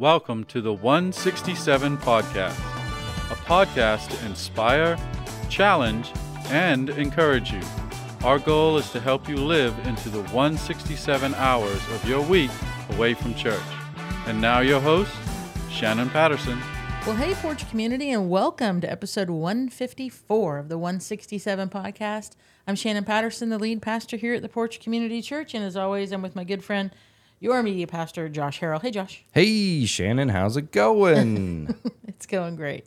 Welcome to the 167 Podcast, a podcast to inspire, challenge, and encourage you. Our goal is to help you live into the 167 hours of your week away from church. And now, your host, Shannon Patterson. Well, hey, Porch community, and welcome to episode 154 of the 167 podcast. I'm Shannon Patterson, the lead pastor here at the Porch Community Church. And as always, I'm with my good friend, your media pastor, Josh Harrell. Hey, Josh. Hey, Shannon, how's it going? It's going great.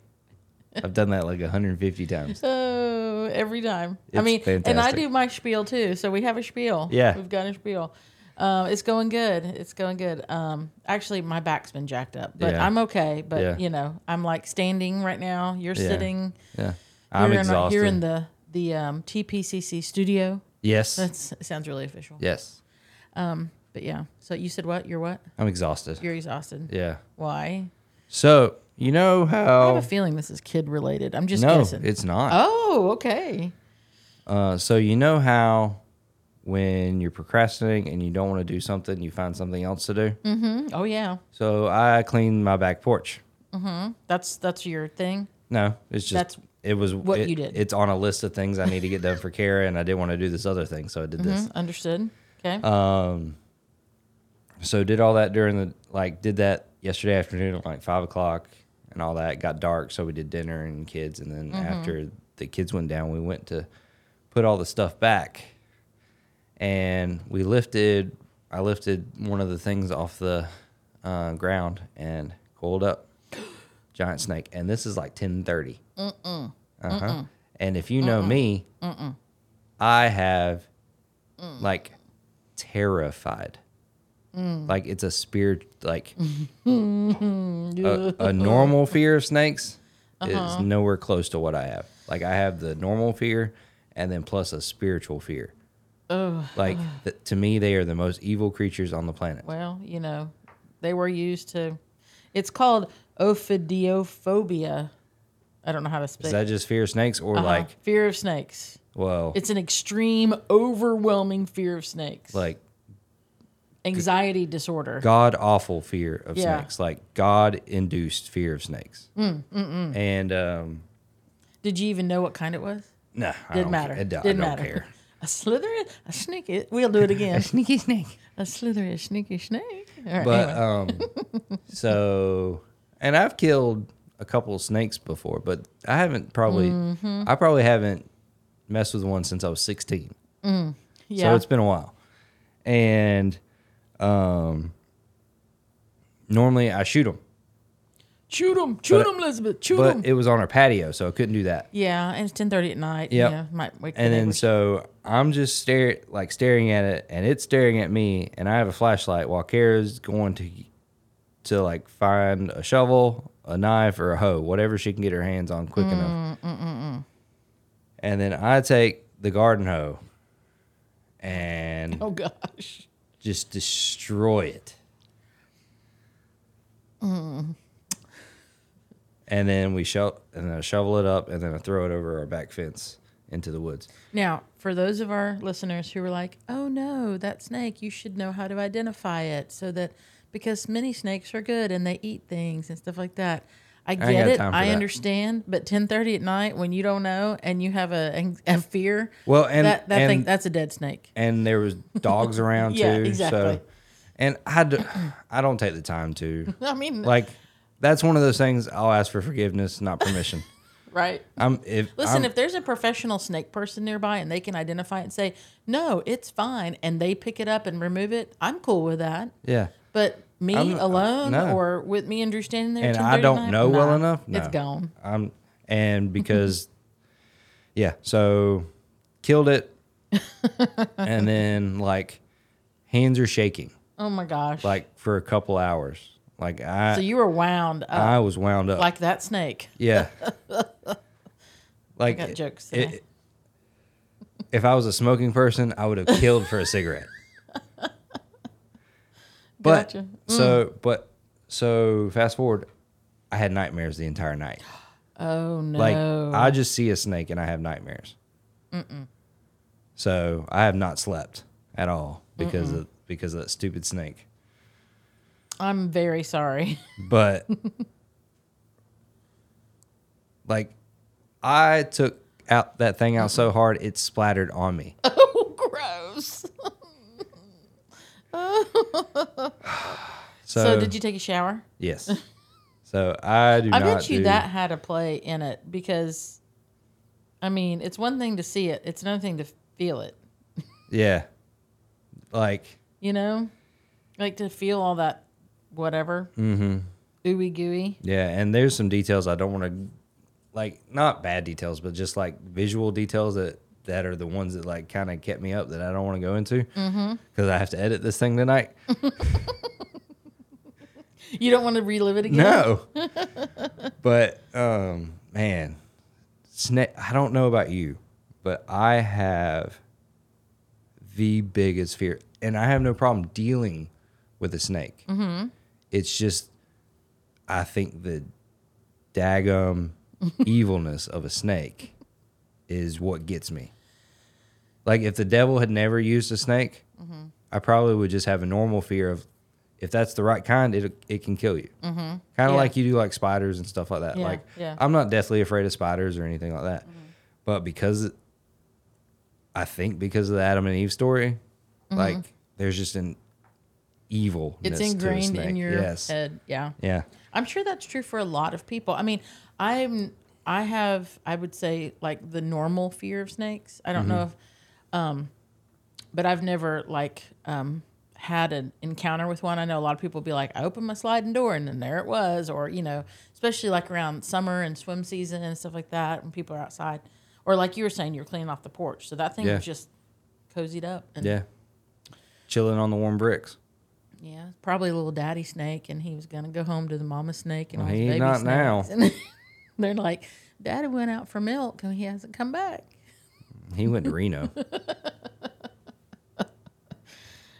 I've done that like 150 times. So every time. I It's mean, and I do my spiel too. So we have a spiel. Yeah. We've got a spiel. Um, it's going good. It's going good. Um, actually, my back's been jacked up, but Yeah. I'm okay. But, Yeah. you know, I'm like standing right now. You're Yeah. sitting. Yeah. I'm you're exhausted. In, you're in the, the um, TPCC studio. yes. that sounds really official. yes. But yeah. So you said what? You're what? I'm exhausted. You're exhausted. yeah. Why? So, you know how I have a feeling this is kid related. I'm just no, guessing. it's not. oh, okay. Uh, so, you know how when you're procrastinating and you don't want to do something, you find something else to do? Mm, Oh yeah. So, I cleaned my back porch. That's that's your thing. No, it's just. That's it was what it- you did. It's on a list of things I need to get done for Kara, and I didn't want to do this other thing, so I did this. Understood. Okay. Um, so did all that during the like did that yesterday afternoon at like five o'clock and all that. It got dark, so we did dinner and kids, and then after the kids went down, we went to put all the stuff back, and we lifted. I lifted one of the things off the uh, ground and coiled up giant snake, and this is like ten thirty. Uh huh. And if you know me, I have like terrified. Mm. Like it's a spirit, like mm-hmm. a, a normal fear of snakes is uh-huh. nowhere close to what I have. Like I have the normal fear, and then plus a spiritual fear. oh Like to me, they are the most evil creatures on the planet. well, you know, they were used to. It's called ophidiophobia. I don't know how to speak. Is that just fear of snakes, or Uh-huh. like, fear of snakes. well, It's an extreme, overwhelming fear of snakes. like anxiety disorder. god awful fear of Yeah. snakes, like God induced fear of snakes. Mm, and um, Did you even know what kind it was? nah, I Didn't don't matter. Care. It, do- Didn't I don't matter. care. A slither, a sneaky. We'll do it again. A sneaky snake. a slither, a sneaky snake. All right, But um, so, and I've killed a couple of snakes before, but I haven't probably, Mm-hmm. I probably haven't messed with one since I was sixteen. yeah. So it's been a while, and um, normally I shoot them, shoot them, shoot them, Elizabeth, shoot but them. it was on our patio, so I couldn't do that. yeah, and it's ten thirty at night. Yep. Yeah, might wake the And then neighbors. so I'm just stare like staring at it, and it's staring at me, and I have a flashlight while Kara's going to to like find a shovel, a knife, or a hoe, whatever she can get her hands on quick mm, enough. Mm, mm, and then I take the garden hoe and oh gosh. Just destroy it. Mm. And then we sho- and then I shovel it up, and then I throw it over our back fence into the woods. Now, for those of our listeners who were like, "Oh no, that snake! You should know how to identify it, so that because many snakes are good and they eat things and stuff like that." I get got it. I that. understand. But ten thirty at night, when you don't know and you have a, a fear, Well, and that that and, thing that's a dead snake. and there was dogs around Yeah, too. exactly. So, and I, do, I don't take the time to I mean, like. That's one of those things. I'll ask for forgiveness, not permission. right? I'm if Listen, I'm, if there's a professional snake person nearby and they can identify it and say, "No, it's fine," and they pick it up and remove it, I'm cool with that. yeah, But me I'm- uh, alone no. or with me and Drew standing there, and I don't know well nah, enough. It's gone. I'm and because yeah, so killed it, and then like hands are shaking Oh my gosh! like for a couple hours. Like I so you were wound up I was wound up. like that snake. yeah. Like got jokes it- if I was a smoking person, I would have killed for a cigarette. But Gotcha. so mm. but so fast forward, I had nightmares the entire night. Oh no! Like I just see a snake and I have nightmares. So I have not slept at all because of because of that stupid snake. I'm very sorry. but like I took out that thing out so hard it splattered on me. oh, gross. So, So, did you take a shower? Yes. So I do I bet you do, that had a play in it because, I mean, it's one thing to see it; it's another thing to feel it. Yeah. Like You know, like to feel all that whatever mm-hmm. ooey gooey. yeah, and there's some details I don't want to like not bad details, but just like visual details that that are the ones that like kind of kept me up that I don't want to go into because Mm-hmm. I have to edit this thing tonight. You don't want to relive it again. No. but um man, snake I don't know about you, but I have the biggest fear and I have no problem dealing with a snake. Mm-hmm. It's just I think the daggum evilness of a snake is what gets me. Like if the devil had never used a snake, I probably would just have a normal fear of if that's the right kind, it it can kill you. Mm-hmm. Kind of Yeah. like you do like spiders and stuff like that. Yeah, Like yeah. Mm-hmm. I'm not deathly afraid of spiders or anything like that, but because I think because of the Adam and Eve story, like there's just an evil. Mm-hmm. It's ingrained in your yes. head. Yeah. Yeah. I'm sure that's true for a lot of people. I mean, I'm I have I would say like the normal fear of snakes. I don't know if um but I've never like um had an encounter with one. I know a lot of people be like, I opened my sliding door and then there it was or, you know, especially like around summer and swim season and stuff like that when people are outside. Or like you were saying you're cleaning off the porch. So that thing Yeah. was just cozied up and Yeah. Chilling on the warm bricks. Yeah, probably a little daddy snake, and he was gonna go home to the mama snake and all his baby not snakes. now. And they're like, "Daddy went out for milk, and he hasn't come back." He went to Reno.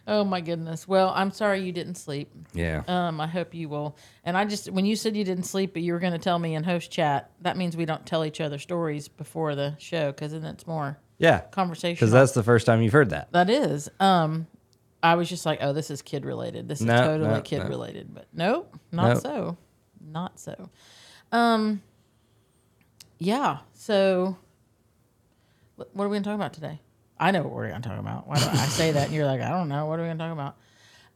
Oh my goodness. Well, I'm sorry you didn't sleep. Yeah. Um, I hope you will. And I just, when you said you didn't sleep, but you were going to tell me in host chat, that means we don't tell each other stories before the show because then it's more Yeah. conversation. Because that's the first time you've heard that. that is. Um, I was just like, oh, this is kid related. This is No, totally no, kid no. related. But nope, not Nope. so. Not so. Um, yeah. So, what are we going to talk about today? I know what we're going to talk about. Why do I say that? And you're like, I don't know. What are we going to talk about?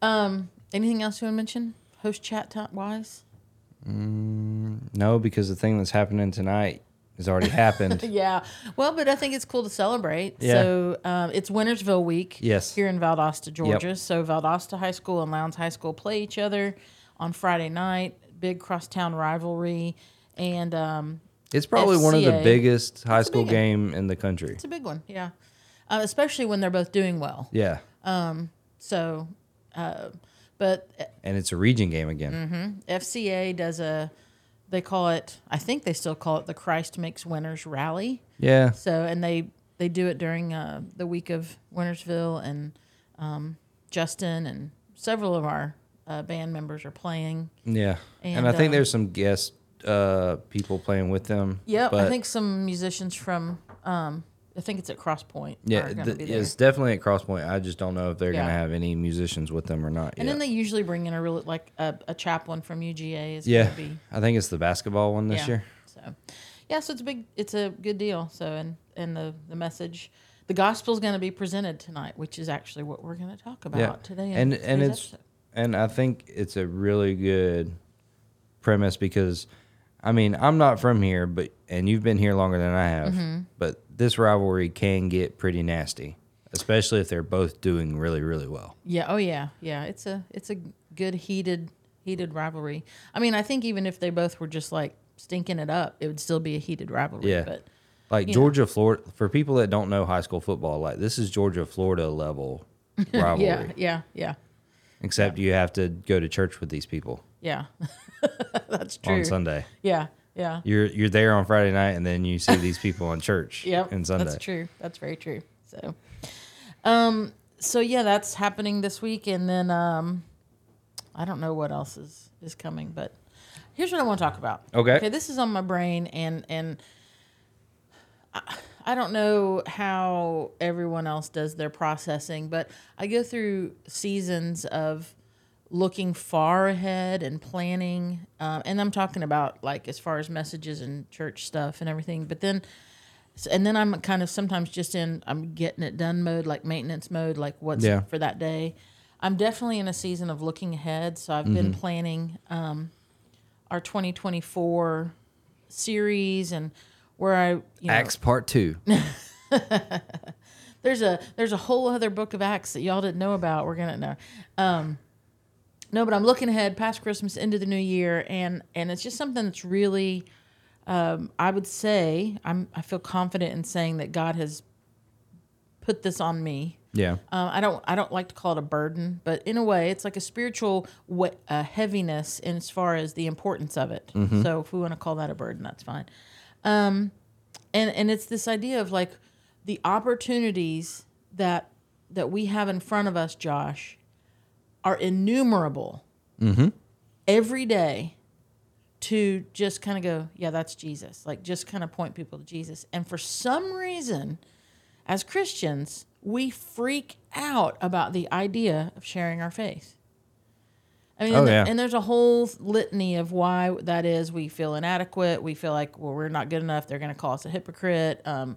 Um, anything else you want to mention? Host chat time wise? No, because the thing that's happening tonight has already happened. Yeah. Well, but I think it's cool to celebrate. Yeah. So um, it's Winnersville week. Yes. Here in Valdosta, Georgia. Yep. So Valdosta High School and Lowndes High School play each other on Friday night. Big crosstown rivalry, and um, It's probably one of the biggest high school game in the country. it's a big one. Yeah. Uh, especially when they're both doing well. Yeah. Um. So, uh, but And it's a region game again. Mm-hmm. FCA does a, they call it, I think they still call it the Christ Makes Winners Rally. Yeah. So and they they do it during uh, the week of Winnersville, and um, Justin and several of our uh, band members are playing. Yeah. And, And, I think uh, there's some guest uh, people playing with them. But I think some musicians from um, I think it's at Crosspoint. Yeah, are th- be there. it's definitely at Crosspoint. I just don't know if they're Yeah. gonna have any musicians with them or not. and yet. then they usually bring in a really like a, a chaplain from UGA is yeah, gonna be I think it's the basketball one this yeah. year. So, yeah, so it's a big, it's a good deal. So, and and the the message, the gospel is going to be presented tonight, which is actually what we're going to talk about Yeah, today. and and it's episode. and I think it's a really good premise because, I mean, I'm not from here, but and you've been here longer than I have, Mm-hmm. but this rivalry can get pretty nasty, especially if they're both doing really really well. yeah, oh yeah, yeah. It's a it's a good heated heated rivalry. I mean, I think even if they both were just like stinking it up, it would still be a heated rivalry. Yeah. But Like You know. Georgia, Florida. For people that don't know high school football, like this is Georgia, Florida level rivalry. yeah, yeah, yeah, Except you have to go to church with these people yeah. That's true. on Sunday. Yeah, yeah. You're you're there on Friday night, and then you see these people on church. Yep, and Sunday. That's true. That's very true. So, um, so yeah, that's happening this week, and then um, I don't know what else is is coming, but here's what I want to talk about. Okay. Okay, this is on my brain, and and I, I don't know how everyone else does their processing, but I go through seasons of looking far ahead and planning. Um, and I'm talking about like as far as messages and church stuff and everything. But then, and then I'm kind of sometimes just in I'm getting it done mode, like maintenance mode, like what's Yeah. for that day. I'm definitely in a season of looking ahead. So I've been planning um, our 2024 series and where I you know, Acts part two. there's a there's a whole other book of acts that y'all didn't know about we're gonna know um no but i'm looking ahead past christmas into the new year and and it's just something that's really um i would say i'm i feel confident in saying that god has put this on me Yeah. um, I don't I don't like to call it a burden, but in a way, it's like a spiritual we- uh, heaviness in as far as the importance of it. So if we want to call that a burden, that's fine. Um, and and it's this idea of like the opportunities that that we have in front of us, Josh, are innumerable every day to just kind of go, yeah, that's Jesus. Like just kind of point people to Jesus. And for some reason, as Christians, we freak out about the idea of sharing our faith. I mean, Oh, and, yeah. and there's a whole litany of why that is. We feel inadequate. We feel like, well, we're not good enough. They're going to call us a hypocrite. Um,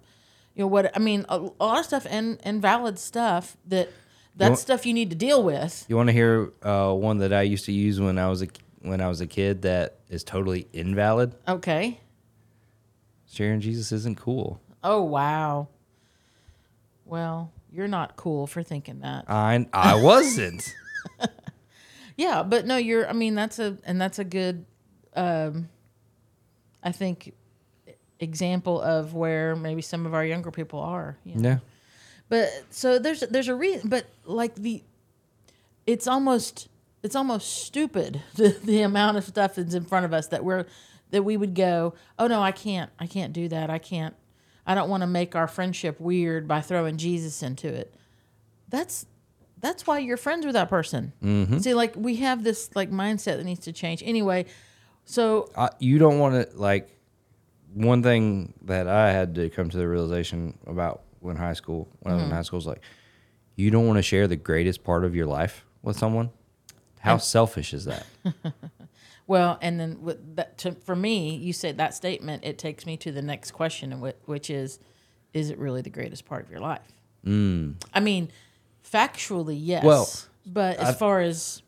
you know what? I mean, a, a lot of stuff and and valid stuff that that's want- stuff you need to deal with. You want to hear uh, one that I used to use when I was a when I was a kid that is totally invalid? Okay. Sharing Jesus isn't cool. Oh wow. Well, you're not cool for thinking that. I I wasn't. Yeah, but no, you're. I mean, that's a and that's a good, um, I think, example of where maybe some of our younger people are. You know? yeah. But so there's there's a reason, but like the, it's almost it's almost stupid the, the amount of stuff that's in front of us that we're that we would go, oh no, I can't, I can't do that, I can't, I don't want to make our friendship weird by throwing Jesus into it. That's that's why you're friends with that person. See, like we have this like mindset that needs to change. Anyway, so I, you don't want to like one thing that I had to come to the realization about when high school when I was in high school is like you don't want to share the greatest part of your life with someone. How selfish is that? Well, and then with that, to, for me, you said that statement. It takes me to the next question, which is, is it really the greatest part of your life? Mm. I mean, factually, yes. Well, but as far as,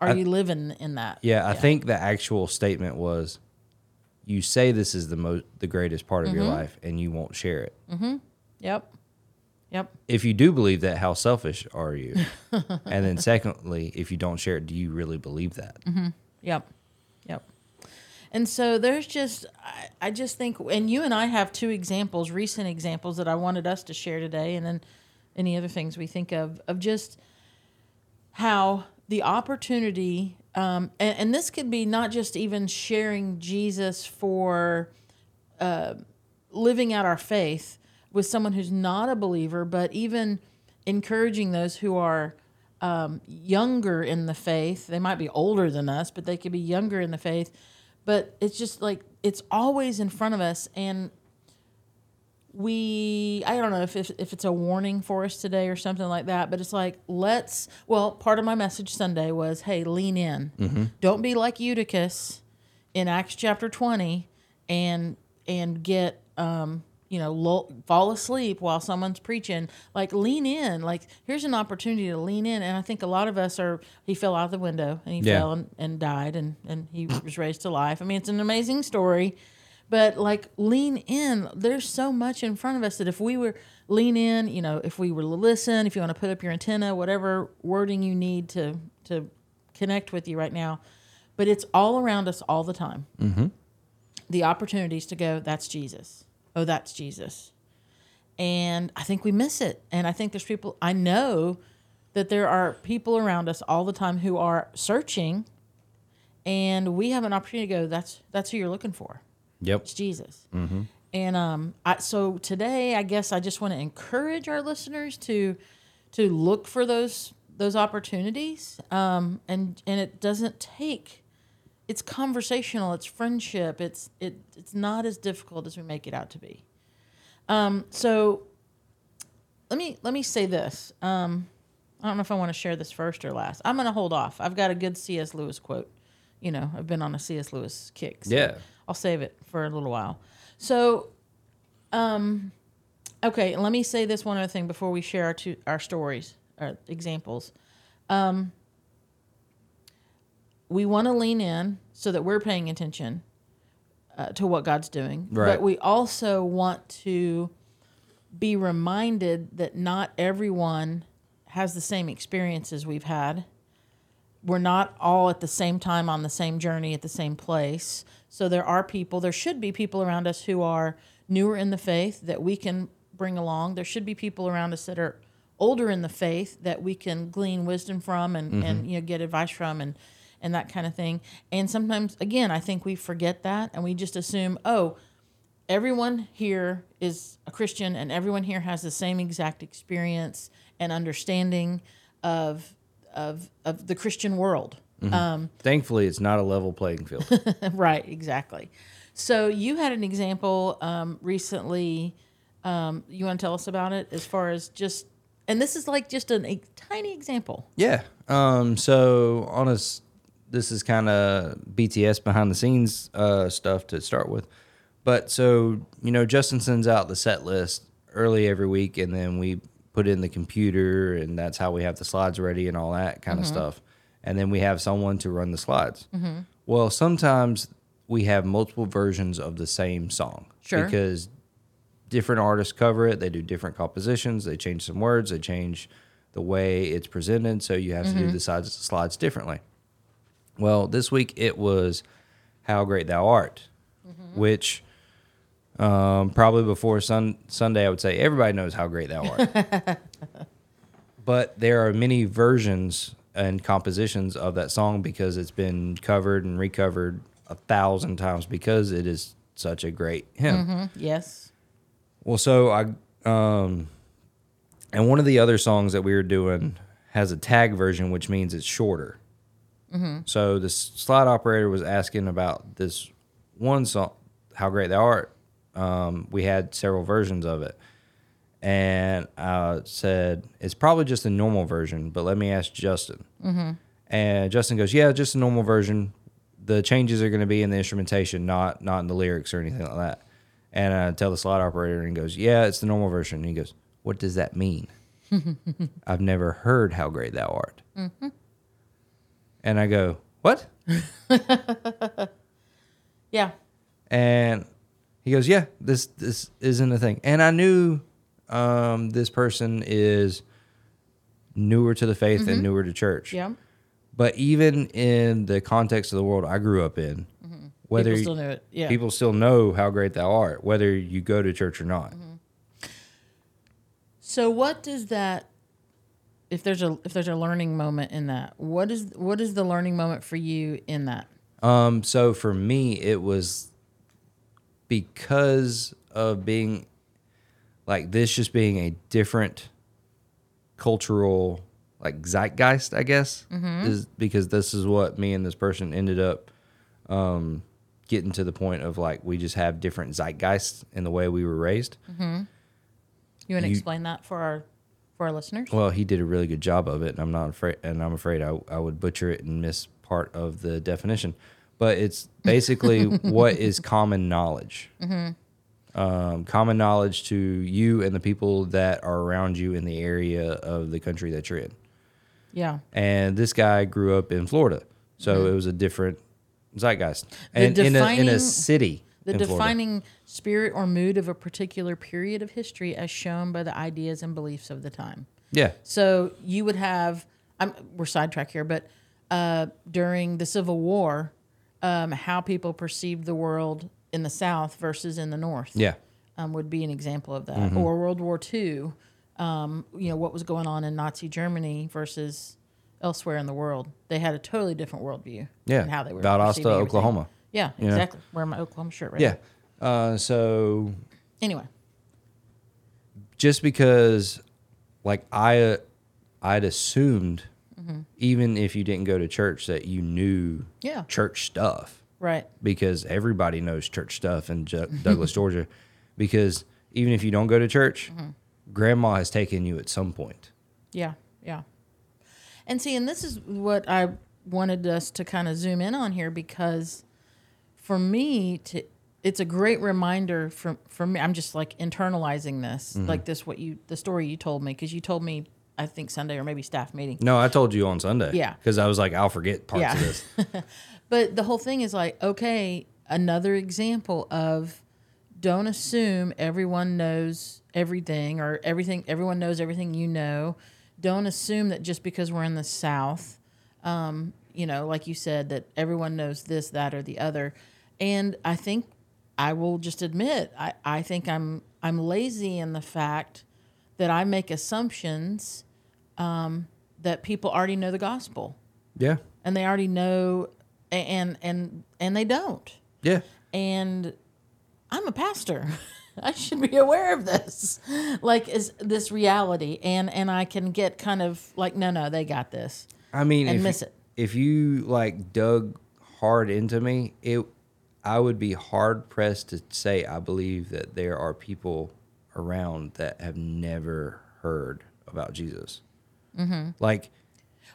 are you living in that? Yeah, I think the actual statement was you say this is the most the greatest part of your mm-hmm. life and you won't share it. Mm-hmm. Yep. Yep. If you do believe that, how selfish are you? and then secondly, if you don't share it, do you really believe that? Mm-hmm. Yep. Yep. And so there's just, I, I just think, and you and I have two examples, recent examples that I wanted us to share today, and then any other things we think of, of just how the opportunity, um, and, and this could be not just even sharing Jesus for uh, living out our faith with someone who's not a believer, but even encouraging those who are um, younger in the faith. They might be older than us, but they could be younger in the faith. But it's just like it's always in front of us, and we I don't know if, if if it's a warning for us today or something like that, but it's like let's well, part of my message Sunday was, hey, lean in. Don't be like Eutychus in Acts chapter 20 and and get um you know lo- fall asleep while someone's preaching. Like lean in. Like here's an opportunity to lean in. And i think a lot of us are he fell out the window and he Yeah. fell and, and died and and he was raised to life. I mean it's an amazing story but like lean in there's so much in front of us that if we were lean in you know if we were to listen if you want to put up your antenna whatever wording you need to to connect with you right now but it's all around us all the time. Mm-hmm. The opportunities to go that's jesus. Oh that's jesus. And i think we miss it. And i think there's people i know that there are people around us all the time who are searching and we have an opportunity to go that's that's who you're looking for Yep. it's Jesus. And um, I, so today, I guess I just want to encourage our listeners to to look for those those opportunities. Um, and and it doesn't take. It's conversational. It's friendship. It's it. It's not as difficult as we make it out to be. Um, so let me let me say this. Um, I don't know if I want to share this first or last. I'm going to hold off. I've got a good C.S. Lewis quote. You know, I've been on a C.S. Lewis kick. so Yeah. I'll save it for a little while. So, um, okay, let me say this one other thing before we share our two our stories, our examples. Um, we want to lean in so that we're paying attention uh, to what God's doing, Right. but we also want to be reminded that not everyone has the same experiences we've had. We're not all at the same time on the same journey at the same place. So there are people, there should be people around us who are newer in the faith that we can bring along. There should be people around us that are older in the faith that we can glean wisdom from and, mm-hmm. and you know get advice from and and that kind of thing. And sometimes again, I think we forget that and we just assume, oh, everyone here is a Christian and everyone here has the same exact experience and understanding of of of the Christian world. Um, Thankfully, it's not a level playing field. right, exactly. So you had an example um, recently. Um, you want to tell us about it as far as just, and this is like just an, a tiny example. Yeah. Um. So on us, this is kind of BTS behind the scenes uh, stuff to start with, but so you know, Justin sends out the set list early every week, and then we put it in the computer, and that's how we have the slides ready and all that kind of mm-hmm. stuff, and then we have someone to run the slides. Mm-hmm. Well, sometimes we have multiple versions of the same song Sure. because different artists cover it. They do different compositions. They change some words. They change the way it's presented. So you have to do mm-hmm. the sides slides differently. Well, this week it was "How Great Thou Art," which um, probably before sun, Sunday I would say everybody knows how great Thou art. but there are many versions and compositions of that song because it's been covered and recovered a thousand times because it is such a great hymn. Yes. Well, so I um and one of the other songs that we were doing has a tag version, which means it's shorter. So the slide operator was asking about this one song, "How Great Thou Art." Um, we had several versions of it, and I said it's probably just a normal version, but let me ask Justin. And Justin goes, "Yeah, just a normal version. The changes are going to be in the instrumentation, not not in the lyrics or anything like that." And I tell the slide operator, and he goes, "Yeah, it's the normal version." And he goes, "What does that mean?" I've never heard "How Great Thou Art." And I go, "What?" Yeah. And he goes, "Yeah, this this isn't a thing." And I knew um, this person is newer to the faith and newer to church. Yeah. But even in the context of the world I grew up in, whether People still knew it. Yeah. people still know how great thou art, whether you go to church or not. So what does that if there's a if there's a learning moment in that, what is what is the learning moment for you in that? Um, so for me, it was because of being like this, just being a different cultural like zeitgeist, I guess, is because this is what me and this person ended up um, getting to the point of like we just have different zeitgeists in the way we were raised. You want to explain that for our for our listeners? Well, he did a really good job of it, and I'm not afraid, and I'm afraid I, I would butcher it and miss part of the definition. But it's basically what is common knowledge. Um, common knowledge to you and the people that are around you in the area of the country that you're in. yeah. And this guy grew up in Florida, so it was a different zeitgeist, Mm-hmm. And in a in a city. The in Florida. defining spirit or mood of a particular period of history as shown by the ideas and beliefs of the time. yeah, So you would have, I'm, we're sidetracked here, but uh, during the Civil War, um, how people perceived the world in the South versus in the North yeah, um, would be an example of that. Mm-hmm. Or World War II, um, you know, what was going on in Nazi Germany versus elsewhere in the world. They had a totally different worldview. yeah. And how they were Valdosta. Oklahoma. Yeah, know? exactly. Wearing my Oklahoma shirt right Yeah. Uh, so Anyway, just because like i i'd assumed even if you didn't go to church that you knew Yeah. church stuff right. because everybody knows church stuff in Ju- douglas georgia because even if you don't go to church grandma has taken you at some point Yeah, yeah. And see, and this is what I wanted us to kind of zoom in on here because for me to it's a great reminder for for me. I'm just like internalizing this, Mm-hmm. like this what you the story you told me because you told me I think Sunday or maybe staff meeting. No, I told you on Sunday. Yeah. Because I was like, I'll forget parts Yeah. of this. But the whole thing is like, okay, another example of don't assume everyone knows everything or everything everyone knows everything you know. Don't assume that just because we're in the South, um, you know, like you said, that everyone knows this, that, or the other. And I think I will just admit, I, I think I'm I'm lazy in the fact that I make assumptions um, that people already know the gospel Yeah. and they already know and and and they don't Yeah. and i'm a pastor i should be aware of this like is this reality and and i can get kind of like no no they got this I mean, And if, miss it. if you like dug hard into me, it, I would be hard pressed to say I believe that there are people around that have never heard about Jesus. Mm-hmm. Like,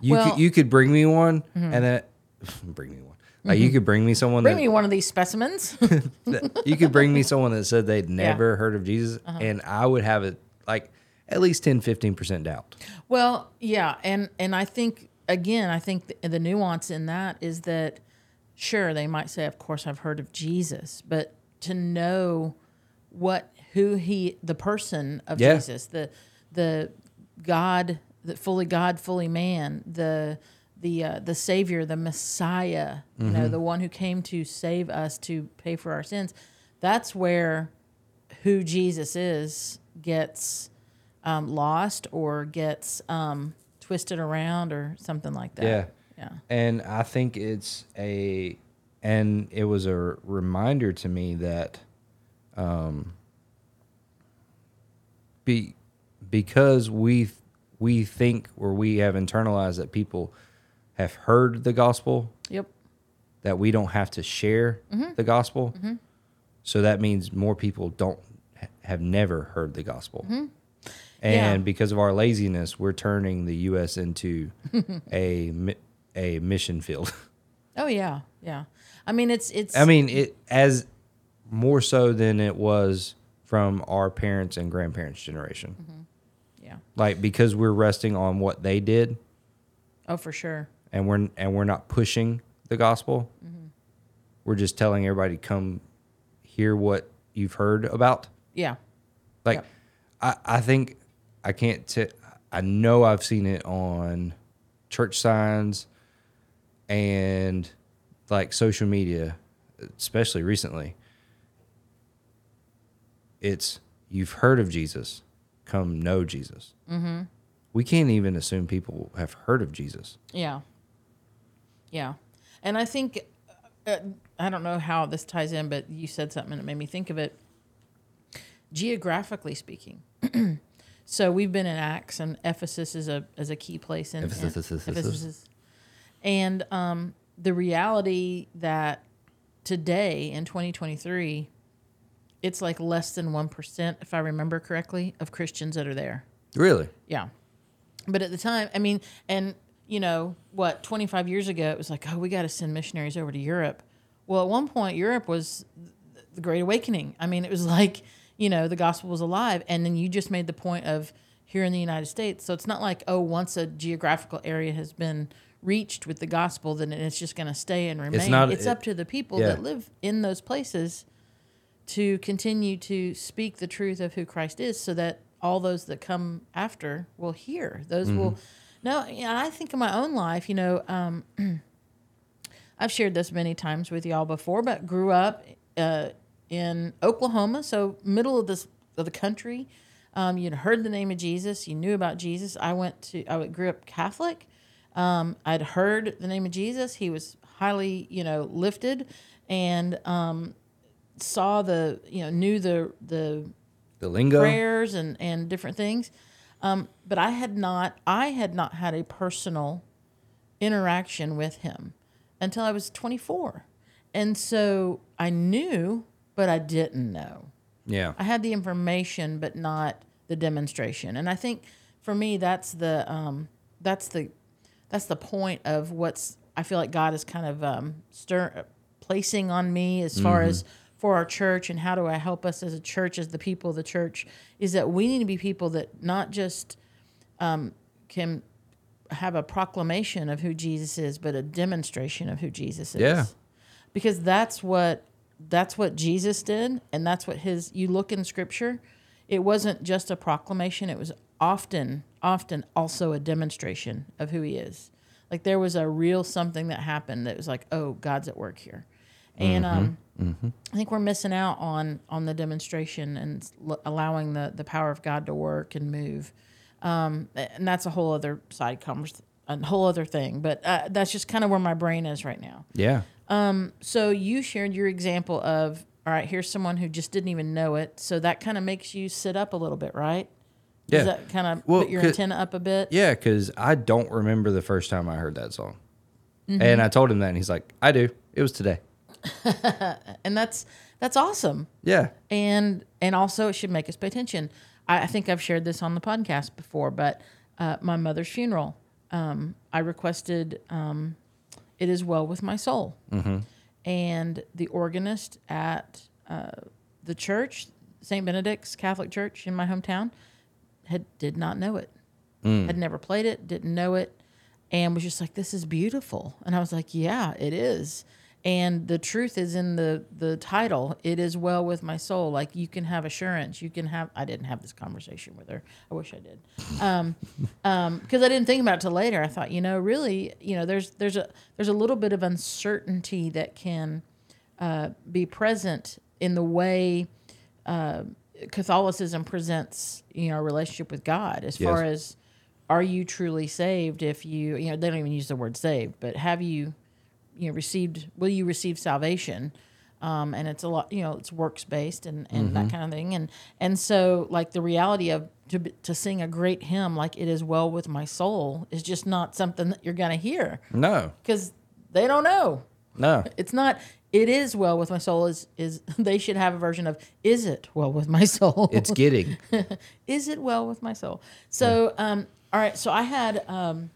you Well- Mm-hmm. could you could bring me one, and then bring me one. Like you could bring me someone bring that me one of these specimens you could bring me someone that said they'd Yeah. Uh-huh. never heard of Jesus, and I would have it like at least 10, 15% doubt. Well, yeah, and and I think again, I think the, the nuance in that is that sure they might say, of course, I've heard of Jesus, but to know what who he the person of Yeah. Jesus, the the God, the fully God, fully man, the the uh, the Savior, the Messiah, you know, the one who came to save us, to pay for our sins. That's where who Jesus is gets um, lost or gets um, twisted around or something like that. Yeah. Yeah. And I think it's a, and it was a reminder to me that, um, be, because we we think or we have internalized that people have heard the gospel, Yep. that we don't have to share mm-hmm. the gospel. Mm-hmm. So that means more people don't have never heard the gospel. Mm-hmm. And Yeah. because of our laziness, we're turning the U.S. into a a mission field. Oh yeah. Yeah. I mean, it's it's. I mean, it as more so than it was from our parents and grandparents' generation. Mm-hmm. yeah. Like because we're resting on what they did, Oh, for sure. and we're and we're not pushing the gospel. Mm-hmm. We're just telling everybody come hear what you've heard about. Yeah. Like, Yep. I, I think I can't. T- I know I've seen it on church signs and like social media, especially recently. It's you've heard of Jesus, come know Jesus. Mm-hmm. We can't even assume people have heard of Jesus. Yeah. Yeah. And I think, uh, I don't know how this ties in, but you said something it made me think of it. Geographically speaking, so we've been in Acts, and Ephesus is a is a key place in in- Ephesus. Ephesus. And um, the reality that today in 2023, it's like less than one percent, if I remember correctly, of Christians that are there. Really? Yeah. But at the time, I mean, and you know, what, 25 years ago, it was like, oh, we got to send missionaries over to Europe. Well, at one point, Europe was the Great Awakening. I mean, it was like, you know, the gospel was alive. And then you just made the point of here in the United States. So it's not like, oh, once a geographical area has been reached with the gospel, then it's just going to stay and remain. It's, not- up it- to the people yeah. that live in those places to continue to speak the truth of who Christ is so that all those that come after will hear. Those will no, I think in my own life, you know, um, I've shared this many times with y'all before, but grew up uh, in Oklahoma, so middle of this of the country. Um, you'd heard the name of Jesus, you knew about Jesus. I went to I grew up Catholic. Um, I'd heard the name of Jesus. He was highly, you know, lifted, and um, saw the, you know, knew the the The lingo? prayers and and different things. Um, but I had not I had not had a personal interaction with him until I was 24. And so I knew, but I didn't know. Yeah. I had the information, but not the demonstration. And I think for me, that's the um, that's the that's the point of what's I feel like God is kind of um, stir placing on me as far as for our church and how do I help us as a church as the people of the church is that we need to be people that not just um, can have a proclamation of who Jesus is, but a demonstration of who Jesus is. Yeah. Because that's what that's what Jesus did, and that's what his. You look in Scripture, it wasn't just a proclamation; it was often, often also a demonstration of who he is. Like there was a real something that happened that was like, oh, God's at work here, and um, I think we're missing out on on the demonstration and l- allowing the the power of God to work and move. Um, and that's a whole other side conversation, a whole other thing. But uh, that's just kind of where my brain is right now. Yeah. Um, So you shared your example of all right. Here's someone who just didn't even know it. So that kind of makes you sit up a little bit, right? Does Yeah. that kind of Well, put your antenna up a bit? Yeah, because I don't remember the first time I heard that song. Mm-hmm. And I told him that, and he's like, I do. It was today. And that's that's awesome. Yeah. and and also it should make us pay attention. I, I think I've shared this on the podcast before, but uh, my mother's funeral, um, I requested um, "It Is Well with My Soul," and the organist at uh, the church, Saint Benedict's Catholic Church in my hometown, had did not know it, had never played it, didn't know it, and was just like, "This is beautiful," and I was like, "Yeah, it is." And the truth is in the the title. It is well with my soul. Like you can have assurance. You can have. I didn't have this conversation with her. I wish I did, um, um, because I didn't think about it till later. I thought, you know, really, you know, there's there's a there's a little bit of uncertainty that can uh, be present in the way uh, Catholicism presents, you know, a relationship with God. As far as are you truly saved? If you, you know, they don't even use the word saved, but have you, you know, received? Will you receive salvation? Um, and it's a lot, you know, it's works based and, and that kind of thing. And and so like the reality of to to sing a great hymn like "It Is Well with My Soul" is just not something that you're gonna hear No. because they don't know. No. It's not. It is well with my soul. Is is they should have a version of is it well with my soul? It's getting. is it well with my soul? So um, all right. So I had um,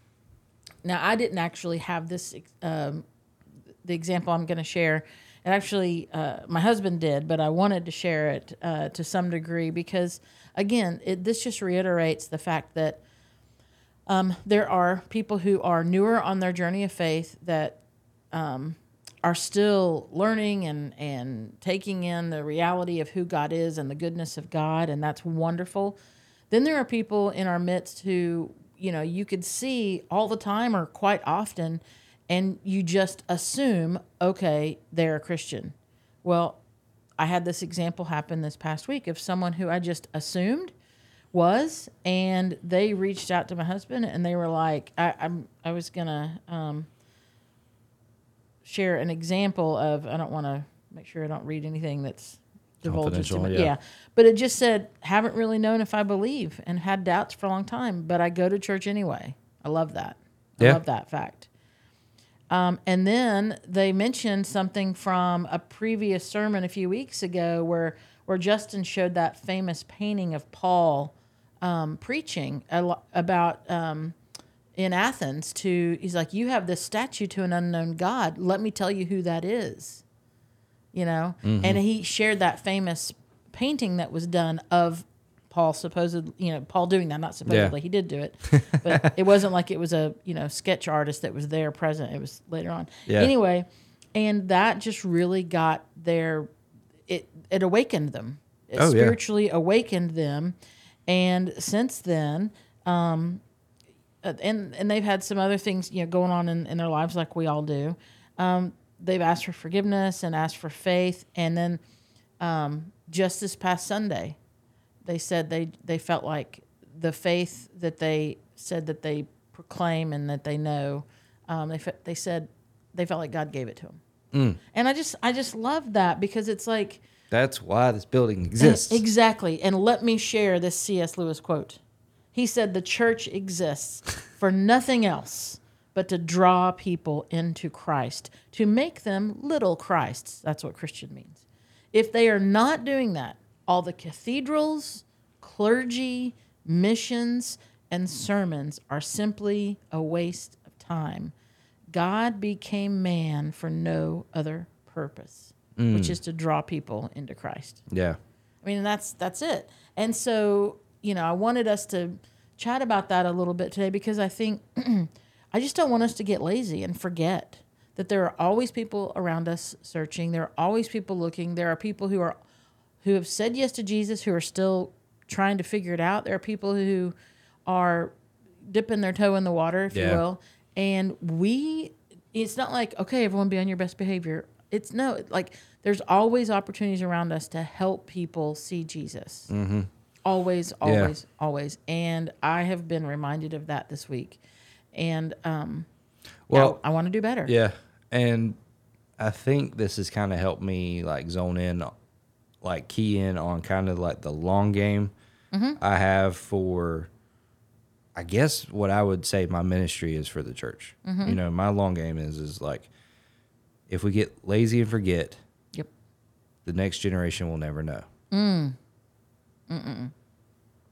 now I didn't actually have this um, the example I'm going to share. And actually, uh, my husband did, but I wanted to share it uh, to some degree because, again, it, this just reiterates the fact that um, there are people who are newer on their journey of faith that um, are still learning and, and taking in the reality of who God is and the goodness of God, and that's wonderful. Then there are people in our midst who, you know, you could see all the time or quite often, and you just assume, okay, they're a Christian. Well, I had this example happen this past week of someone who I just assumed was, and they reached out to my husband and they were like, I, I'm, I was gonna um, share an example of. I don't want to make sure I don't read anything that's divulges to me. yeah. Yeah, but it just said, haven't really known if I believe and had doubts for a long time, but I go to church anyway. I love that. I Yeah. love that fact. Um, and then they mentioned something from a previous sermon a few weeks ago where where Justin showed that famous painting of Paul um, preaching about um, in Athens to he's like you have this statue to an unknown god. Let me tell you who that is. You know? And he shared that famous painting that was done of Paul supposedly, you know Paul doing that not supposedly he did do it. But it wasn't like it was a you know sketch artist that was there present it was later on. Yeah. anyway and that just really got their it it awakened them. It Oh, yeah. spiritually awakened them and since then um uh, and and they've had some other things you know going on in, in their lives like we all do. Um they've asked for forgiveness and asked for faith and then um just this past sunday they said they they felt like the faith that they said that they proclaim and that they know um, they fe- they said they felt like God gave it to them. And I just I just love that because it's like That's why this building exists. exactly. And let me share this C.S. Lewis quote. He said the church exists for nothing else but to draw people into Christ, to make them little Christs. That's what Christian means. If they are not doing that, all the cathedrals, clergy, missions, and sermons are simply a waste of time, God became man for no other purpose, which mm. is to draw people into Christ. Yeah. I mean, that's that's it. And so, you know, I wanted us to chat about that a little bit today because I think I just don't want us to get lazy and forget that there are always people around us searching. There are always people looking. There are people who are who have said yes to Jesus who are still trying to figure it out. There are people who are dipping their toe in the water, if you will. And we it's not like, okay, everyone be on your best behavior. It's no, like there's always opportunities around us to help people see Jesus. Always, Yeah. always, always. And I have been reminded of that this week. And um Well, I, want to do better. Yeah, and I think this has kind of helped me like zone in, like key in on kind of like the long game mm-hmm. I have for, I guess what I would say my ministry is for the church. Mm-hmm. You know, my long game is is like, if we get lazy and forget, Yep. the next generation will never know. Mm.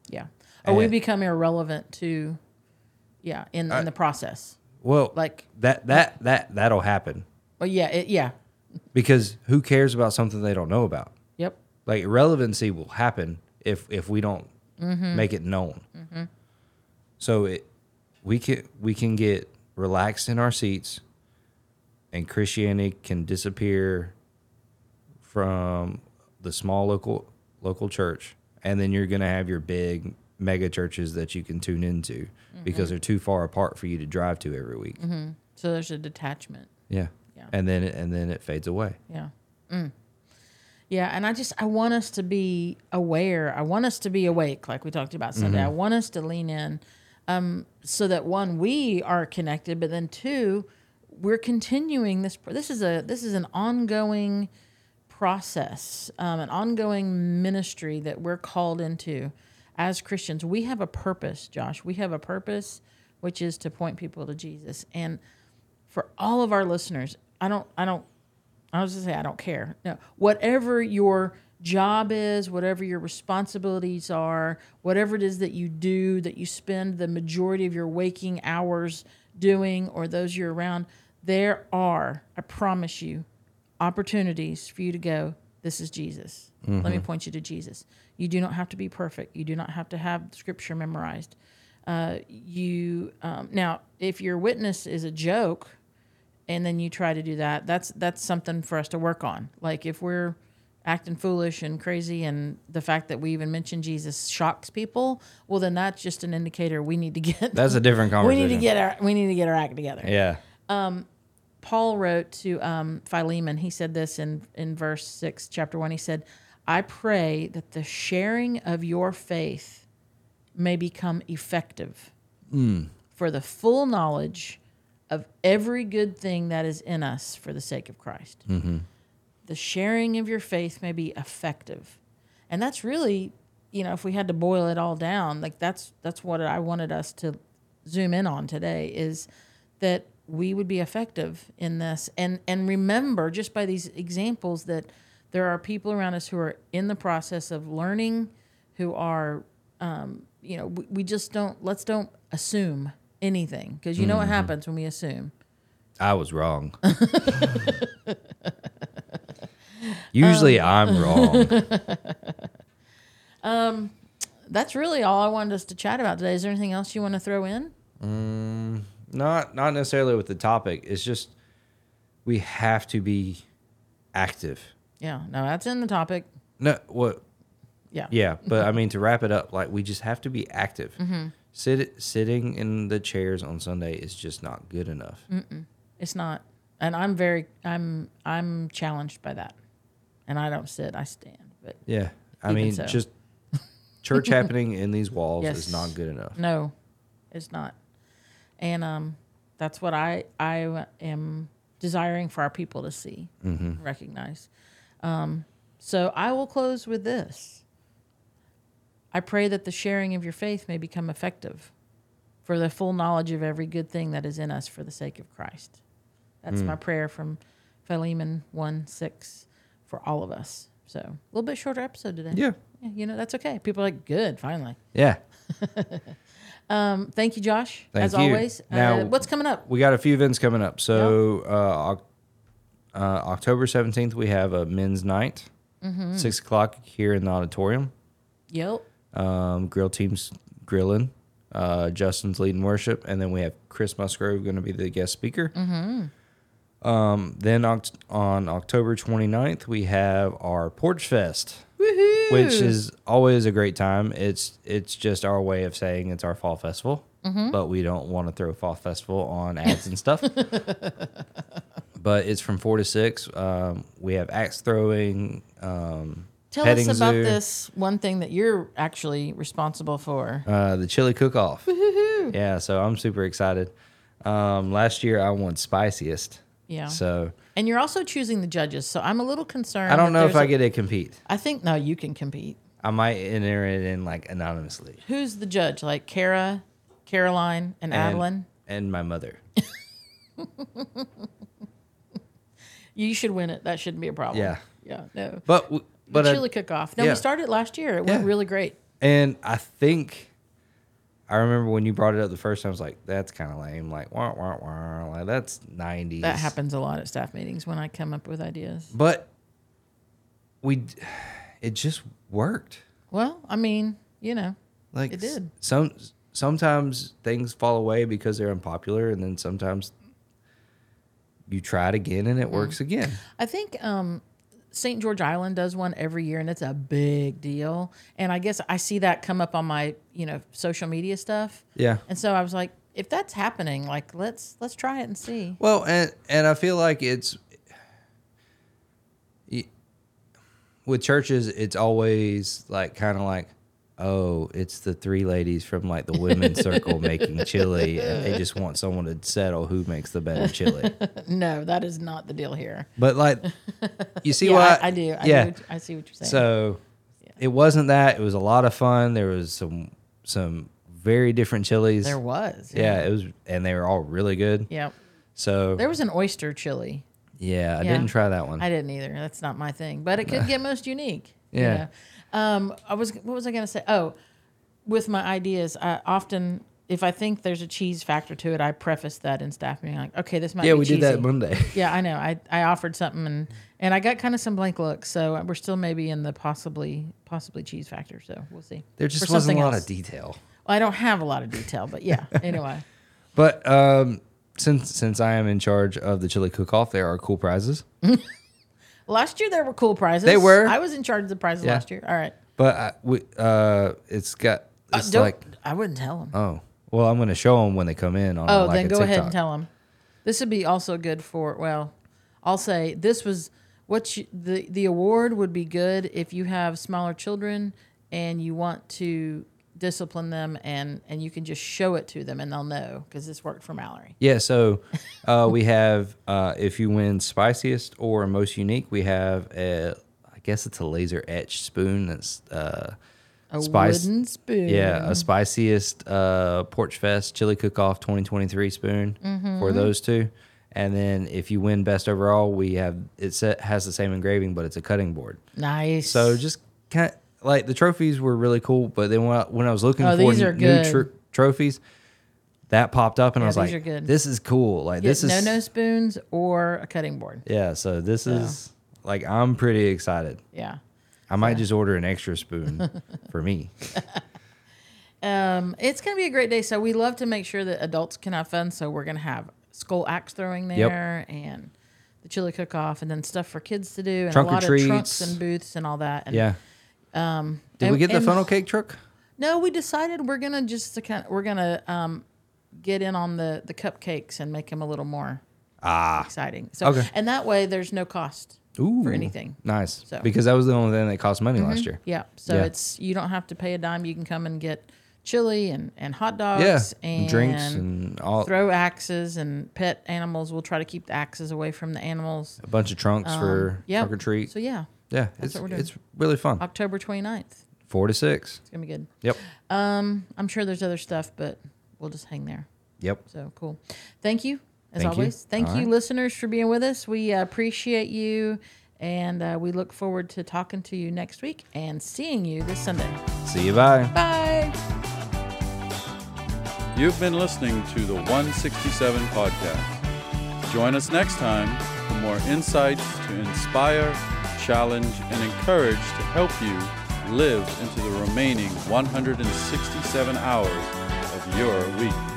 Yeah. Or we And- become irrelevant to yeah, in in the process. Well, Like that that that that'll happen well yeah, it, yeah. because who cares about something they don't know about? Yep. like relevancy will happen if if we don't mm-hmm. make it known. Mm-hmm. So it we can we can get relaxed in our seats, and Christianity can disappear from the small local local church, and then you're gonna have your big mega churches that you can tune into mm-hmm. because they're too far apart for you to drive to every week. So there's a detachment. Yeah. Yeah. and then it, and then it fades away. Yeah. Mm. Yeah, and I just I want us to be aware. I want us to be awake, like we talked about Sunday. I want us to lean in, um, so that one we are connected, but then two, we're continuing this. This is a this is an ongoing process, um, an ongoing ministry that we're called into as Christians. We have a purpose, Josh. We have a purpose, which is to point people to Jesus. And for all of our listeners, I don't I don't I was gonna say I don't care. No, whatever your job is, whatever your responsibilities are, whatever it is that you do, that you spend the majority of your waking hours doing, or those you're around, there are, I promise you, opportunities for you to go. This is Jesus. Let me point you to Jesus. You do not have to be perfect. You do not have to have scripture memorized. Uh, you um, now, if your witness is a joke, and then you try to do that that's that's something for us to work on like if we're acting foolish and crazy and the fact that we even mention jesus shocks people well then that's just an indicator we need to get That's a different conversation. we need to get our we need to get our act together yeah. paul wrote to um, philemon he said this in in verse 6 chapter 1 he said i pray that the sharing of your faith may become effective for the full knowledge of every good thing that is in us for the sake of Christ. The sharing of your faith may be effective. And that's really, you know, if we had to boil it all down, like that's that's what I wanted us to zoom in on today is that we would be effective in this and and remember just by these examples that there are people around us who are in the process of learning who are um, you know we, we just don't let's don't assume anything because you know what mm-hmm. happens when we assume I was wrong. Usually um, I'm wrong. Um, that's really all i wanted us to chat about today is there anything else you want to throw in mm, Not not necessarily with the topic. It's just we have to be active. yeah no that's in the topic No, what? yeah Yeah, but I mean to wrap it up, like we just have to be active. Mm-hmm. Mm-hmm. Sit sitting in the chairs on Sunday is just not good enough. it's not and i'm very i'm i'm challenged by that and i don't sit i stand but Yeah, I mean so. just church happening in these walls Yes. is not good enough. no it's not and um that's what i i am desiring for our people to see recognize um so i will close with this i pray that the sharing of your faith may become effective for the full knowledge of every good thing that is in us for the sake of christ that's my prayer from philemon 1 6 for all of us so a little bit shorter episode today Yeah, yeah you know that's okay people are like good finally yeah. Um, thank you, Josh. Thank as you. always. Now- uh, what's coming up? We got a few events coming up. So uh, uh, October seventeenth, we have a men's night, Mm-hmm. six o'clock here in the auditorium. Yep. Um, grill teams grilling. Uh, Justin's leading worship, and then we have Chris Musgrove going to be the guest speaker. Mm-hmm. Um, then oct- on October 29th, we have our Porch Fest. Woohoo! which is always a great time. It's it's just our way of saying it's our fall festival, Mm-hmm. but we don't want to throw fall festival on ads and stuff. but it's from four to six. Um, we have axe throwing. Um, Tell us about this one thing that you're actually responsible for. Uh, the chili cook off. Yeah, so I'm super excited. Um, last year I won spiciest. Yeah. So And you're also choosing the judges, so I'm a little concerned. I don't know if I a- get to compete. I think no, you can compete. I might enter it in like anonymously. Who's the judge? Like Kara, Caroline, and, And, Adeline. and my mother. You should win it. That shouldn't be a problem. Yeah. Yeah. No. But w- But I- chili cook off. No, yeah. we started last year. It went Yeah. really great. And I think I remember when you brought it up the first time, I was like, that's kind of lame. Like, wah, wah, wah. Like, that's 90s. That happens a lot at staff meetings when I come up with ideas. But we, it just worked. Well, I mean, you know, Like, It did. Some, sometimes things fall away because they're unpopular. And then sometimes you try it again and it Mm-hmm. works again. I think um, St. George Island does one every year, and it's a big deal. And I guess I see that come up on my, you know, social media stuff. Yeah. And so I was like, if that's happening, like let's let's try it and see. Well, and and I feel like it's with churches. It's always like kind of like, oh, it's the three ladies from like the women's circle making chili, and they just want someone to settle who makes the better chili. No, that is not the deal here. But like, you see yeah, what I, I do. I yeah. do. I see what you're saying. So it wasn't that. It was a lot of fun. There was some some very different chilies. there was. yeah, it was, and they were all really good. Yeah. So There was an oyster chili. yeah, I Yeah. didn't try that one. I didn't either. That's not my thing, but it could get most unique. you Yeah. know. Um, I was. What was I going to say? Oh, with my ideas, I often, if I think there's a cheese factor to it, I preface that in staff meeting. Like, okay, this might. yeah, be we did that. Monday. Yeah, I know. I, I offered something and and I got kind of some blank looks. So we're still maybe in the possibly possibly cheese factor. So we'll see. There For just wasn't a lot else. of detail. Well, I don't have a lot of detail, but yeah. Anyway, But um, since since I am in charge of the chili cook off, there are cool prizes. last year there were cool prizes. They were. I was in charge of the prizes Yeah. last year. All right. But I, we, uh, it's got Uh, it's don't, like I wouldn't tell them. oh well, I'm gonna show them when they come in on Oh, like then a go ahead and tell them. This would be also good for. Well, I'll say this was what you, the the award would be good if you have smaller children and you want to discipline them and and you can just show it to them and they'll know because this worked for Mallory. Yeah, so uh, we have uh, if you win spiciest or most unique, we have a I guess it's a laser etched spoon that's uh, A spice. wooden spoon. Yeah, a spiciest uh, Porch Fest Chili Cook Off 2023 spoon Mm-hmm. for those two. And then if you win best overall, we have it has the same engraving, but it's a cutting board. Nice. So just kind of like the trophies were really cool, but then when I, when I was looking Oh, for these are new good. tr- trophies, that popped up, and I was these like, are good. "This is cool! Like this is no no spoons or a cutting board. yeah." So this is like I'm pretty excited. Yeah. I might just order an extra spoon for me. Um, it's gonna be a great day. So we love to make sure that adults can have fun. So we're gonna have skull axe throwing there and the chili cook off, and then stuff for kids to do, and Trunk or a lot of trunks treats. and booths and all that. And Yeah. Um, Did and- we get the and- funnel cake truck? No, we decided we're gonna just to kind we're gonna um, get in on the the cupcakes and make them a little more Ah, exciting. So Okay. and that way there's no cost ooh, for anything. Nice. So- Mm-hmm. Because that was the only thing that cost money last year. Yeah. So Yeah. it's you don't have to pay a dime. You can come and get chili and, and hot dogs Yeah, and drinks and all throw axes and pet animals. We'll try to keep the axes away from the animals. a bunch of trunks for Um, yeah. trunk or treat. So yeah, yeah, that's it's what we're doing. it's really fun. October 29th. Four to six. It's gonna be good. Yep. Um, I'm sure there's other stuff, but we'll just hang there. Yep. So cool. Thank you as Thank you. always. Thank All you, right. listeners, for being with us. We uh, appreciate you, and uh, we look forward to talking to you next week and seeing you this Sunday. See you. Bye. Bye. You've been listening to the 167 podcast. Join us next time for more insights to inspire, challenge, and encourage to help you live into the remaining 167 hours of your week.